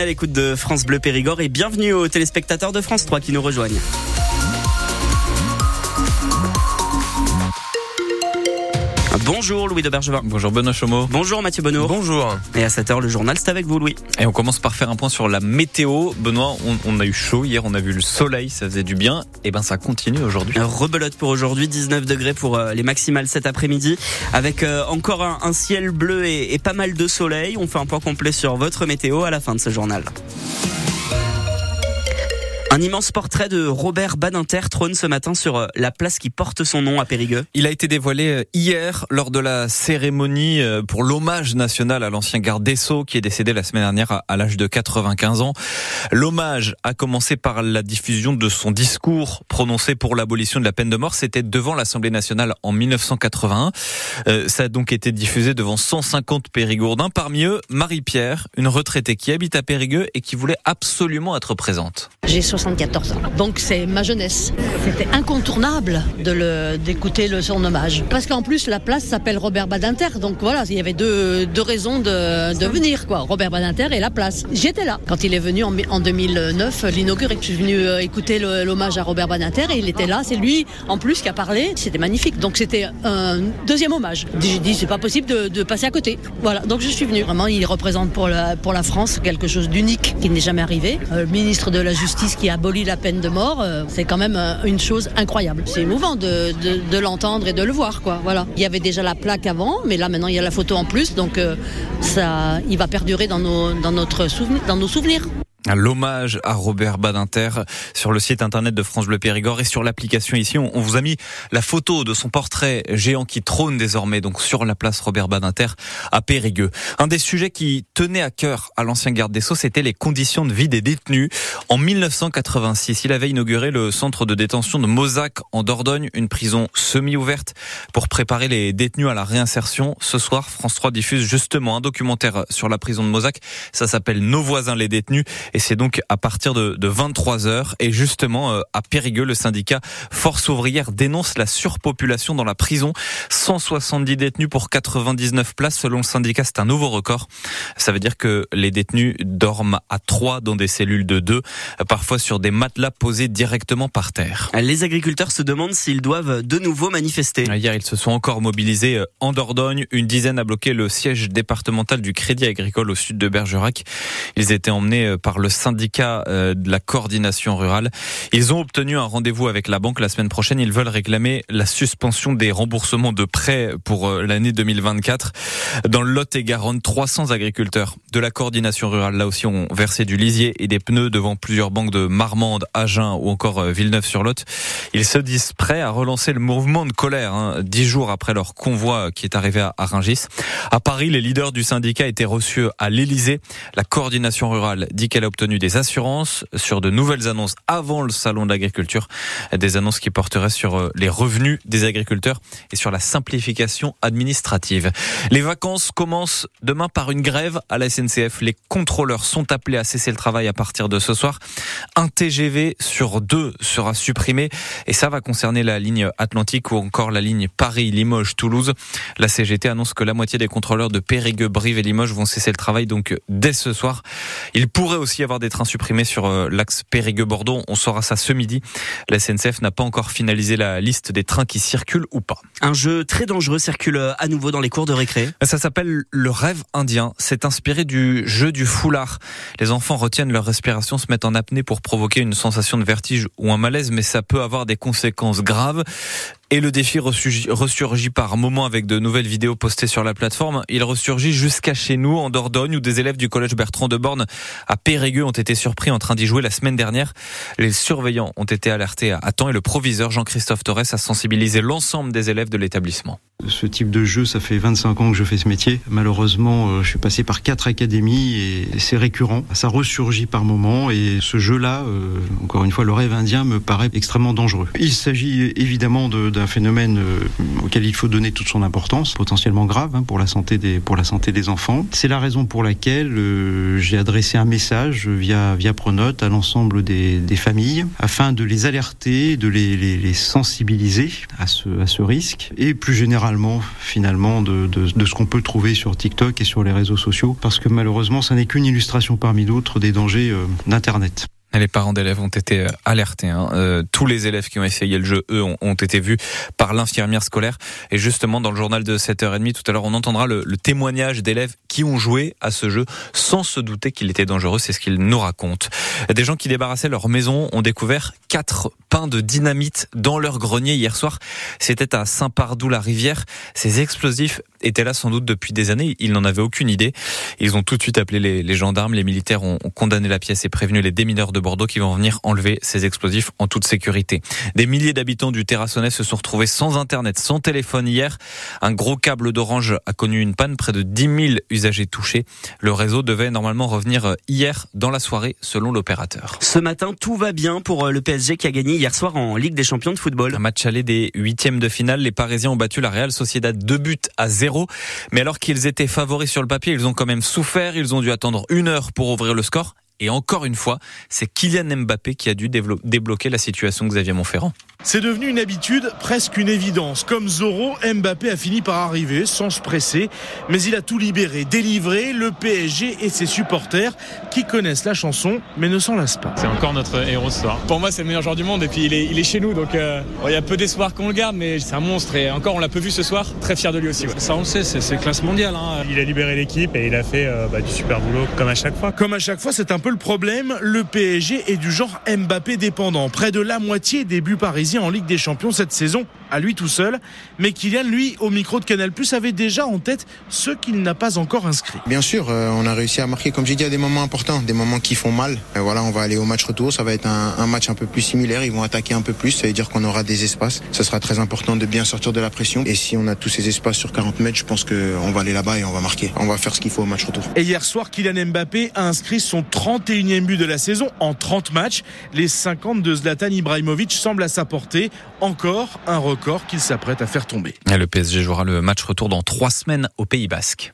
À l'écoute de France Bleu Périgord et bienvenue aux téléspectateurs de France 3 qui nous rejoignent. Bonjour Louis de Bergevin. Bonjour Benoît Chomeau. Bonjour Mathieu Benoît. Bonjour. Et à 7h, le journal, c'est avec vous Louis. Et on commence par faire un point sur la météo. Benoît, on, a eu chaud hier, on a vu le soleil, ça faisait du bien. Et ben ça continue aujourd'hui. Rebelote pour aujourd'hui, 19 degrés pour euh, les maximales cet après-midi. Avec euh, encore un, ciel bleu et, et pas mal de soleil. On fait un point complet sur votre météo à la fin de ce journal. Un immense portrait de Robert Badinter trône ce matin sur euh, la place qui porte son nom à Périgueux. Il a été dévoilé euh, hier lors de la cérémonie euh, pour l'hommage national à l'ancien garde des Sceaux qui est décédé la semaine dernière à l'âge de 95 ans. L'hommage a commencé par la diffusion de son discours prononcé pour l'abolition de la peine de mort. C'était devant l'Assemblée nationale en 1981. ça a donc été diffusé devant 150 périgourdins. Parmi eux, Marie-Pierre, une retraitée qui habite à Périgueux et qui voulait absolument être présente. J'ai 74 ans. Donc c'est ma jeunesse. C'était incontournable de d'écouter le son hommage. Parce qu'en plus, la place s'appelle Robert Badinter. Donc voilà, il y avait deux, deux raisons de, de venir, quoi. Robert Badinter et la place. J'étais là. Quand il est venu en, en 2009, l'inaugurer. Je suis venu euh, écouter l'hommage à Robert Badinter et il était là. C'est lui, en plus, qui a parlé. C'était magnifique. Donc c'était un deuxième hommage. J'ai dit, c'est pas possible de, de, passer à côté. Voilà. Donc je suis venu. Vraiment, il représente pour la, pour la France quelque chose d'unique qui n'est jamais arrivé. Euh, le ministre de la Justice qui abolit la peine de mort, euh, c'est quand même euh, une chose incroyable. C'est émouvant de, l'entendre et de le voir, quoi. Voilà. Il y avait déjà la plaque avant, mais là maintenant il y a la photo en plus, donc euh, ça, il va perdurer dans nos souvenirs. L'hommage à Robert Badinter sur le site internet de France Bleu Périgord et sur l'application ici, on, vous a mis la photo de son portrait géant qui trône désormais donc sur la place Robert Badinter à Périgueux. Un des sujets qui tenait à cœur à l'ancien garde des Sceaux, c'était les conditions de vie des détenus. En 1986, il avait inauguré le centre de détention de Mozac en Dordogne, une prison semi-ouverte pour préparer les détenus à la réinsertion. Ce soir, France 3 diffuse justement un documentaire sur la prison de Mozac. Ça s'appelle Nos voisins les détenus c'est donc à partir de, de 23 heures. Et justement, euh, à Périgueux, le syndicat Force ouvrière dénonce la surpopulation dans la prison. 170 détenus pour 99 places. Selon le syndicat, c'est un nouveau record. Ça veut dire que les détenus dorment à trois dans des cellules de deux, parfois sur des matelas posés directement par terre. Les agriculteurs se demandent s'ils doivent de nouveau manifester. Hier, ils se sont encore mobilisés euh, en Dordogne. Une dizaine a bloqué le siège départemental du Crédit Agricole au sud de Bergerac. Ils étaient emmenés euh, par le syndicat euh, de la coordination rurale. Ils ont obtenu un rendez-vous avec la banque la semaine prochaine. Ils veulent réclamer la suspension des remboursements de prêts pour euh, l'année 2024. Dans le Lot-et-Garonne, 300 agriculteurs de la coordination rurale, là aussi, ont versé du lisier et des pneus devant plusieurs banques de Marmande, Agen ou encore euh, Villeneuve-sur-Lot. Ils se disent prêts à relancer le mouvement de colère, hein, dix jours après leur convoi qui est arrivé à Rungis. À Paris, les leaders du syndicat étaient reçus à l'Élysée. La coordination rurale dit qu'elle obtenu des assurances sur de nouvelles annonces avant le salon de l'agriculture, des annonces qui porteraient sur euh, les revenus des agriculteurs et sur la simplification administrative. Les vacances commencent demain par une grève à la SNCF. Les contrôleurs sont appelés à cesser le travail à partir de ce soir. Un TGV sur deux sera supprimé et ça va concerner la ligne Atlantique ou encore la ligne Paris-Limoges-Toulouse. La CGT annonce que la moitié des contrôleurs de Périgueux, Brive et Limoges vont cesser le travail donc dès ce soir. Il pourrait aussi y avoir des trains supprimés sur euh, l'axe Périgueux-Bordeaux. On saura ça ce midi. La SNCF n'a pas encore finalisé la liste des trains qui circulent ou pas. Un jeu très dangereux circule euh, à nouveau dans les cours de récré. Ça s'appelle le rêve indien. C'est inspiré du jeu du foulard. Les enfants retiennent leur respiration, se mettent en apnée pour provoquer une sensation de vertige ou un malaise, mais ça peut avoir des conséquences graves. Et le défi ressurgit par moments avec de nouvelles vidéos postées sur la plateforme. Il ressurgit jusqu'à chez nous, en Dordogne, où des élèves du collège Bertrand de Borne à Périgueux ont été surpris en train d'y jouer la semaine dernière. Les surveillants ont été alertés à temps et le proviseur Jean-Christophe Torres a sensibilisé l'ensemble des élèves de l'établissement. Ce type de jeu, ça fait 25 ans que je fais ce métier. Malheureusement, euh, je suis passé par quatre académies et c'est récurrent. Ça ressurgit par moments et ce jeu-là, euh, encore une fois, le rêve indien me paraît extrêmement dangereux. Il s'agit évidemment de d'un phénomène auquel il faut donner toute son importance, potentiellement grave hein, pour la santé des pour la santé des enfants. C'est la raison pour laquelle j'ai adressé un message via via Pronote à l'ensemble des, des, familles afin de les alerter, de les, sensibiliser à ce à ce risque et plus généralement finalement de, de, de ce qu'on peut trouver sur TikTok et sur les réseaux sociaux parce que malheureusement ça n'est qu'une illustration parmi d'autres des dangers d'Internet. Les parents d'élèves ont été euh, alertés. Hein. Euh, tous les élèves qui ont essayé le jeu, eux, ont, été vus par l'infirmière scolaire. Et justement, dans le journal de 7h30, tout à l'heure, on entendra le, témoignage d'élèves qui ont joué à ce jeu sans se douter qu'il était dangereux. C'est ce qu'ils nous racontent. Des gens qui débarrassaient leur maison ont découvert quatre pains de dynamite dans leur grenier hier soir. C'était à Saint-Pardoux-la-Rivière. Ces explosifs étaient là sans doute depuis des années. Ils n'en avaient aucune idée. Ils ont tout de suite appelé les, gendarmes. Les militaires ont, ont condamné la pièce et prévenu les démineurs de de Bordeaux qui vont venir enlever ces explosifs en toute sécurité. Des milliers d'habitants du Terrassonnais se sont retrouvés sans internet, sans téléphone hier. Un gros câble d'orange a connu une panne, près de 10 000 usagers touchés. Le réseau devait normalement revenir hier dans la soirée selon l'opérateur. Ce matin, tout va bien pour euh, le PSG qui a gagné hier soir en Ligue des Champions de football. Un match aller des huitièmes de finale. Les Parisiens ont battu la Real Sociedad deux buts à zéro. Mais alors qu'ils étaient favoris sur le papier, ils ont quand même souffert. Ils ont dû attendre une heure pour ouvrir le score. Et encore une fois, c'est Kylian Mbappé qui a dû débloquer la situation Xavier Montferrand. C'est devenu une habitude, presque une évidence. Comme Zoro, Mbappé a fini par arriver sans se presser, mais il a tout libéré, délivré le PSG et ses supporters qui connaissent la chanson mais ne s'en lassent pas. C'est encore notre héros ce soir. Pour moi, c'est le meilleur joueur du monde et puis il est, il est chez nous donc euh, il y a peu d'espoir qu'on le garde, mais c'est un monstre et encore on l'a peu vu ce soir. Très fier de lui aussi. Ça, on le sait, c'est classe mondiale. Hein. Il a libéré l'équipe et il a fait euh, bah, du super boulot comme à chaque fois. Comme à chaque fois, c'est un peu le problème. Le PSG est du genre Mbappé dépendant. Près de la moitié des buts parisiens en Ligue des Champions cette saison à lui tout seul. Mais Kylian, lui, au micro de Canal+, avait déjà en tête ce qu'il n'a pas encore inscrit. Bien sûr, euh, on a réussi à marquer, comme j'ai dit, à des moments importants, des moments qui font mal. Et voilà, on va aller au match retour. Ça va être un, un, match un peu plus similaire. Ils vont attaquer un peu plus. Ça veut dire qu'on aura des espaces. Ce sera très important de bien sortir de la pression. Et si on a tous ces espaces sur 40 mètres, je pense qu'on va aller là-bas et on va marquer. On va faire ce qu'il faut au match retour. Et hier soir, Kylian Mbappé a inscrit son 31e but de la saison en 30 matchs. Les 50 de Zlatan Ibrahimovic semblent à sa portée. Encore un record Le PSG jouera le match retour dans trois semaines au Pays Basque.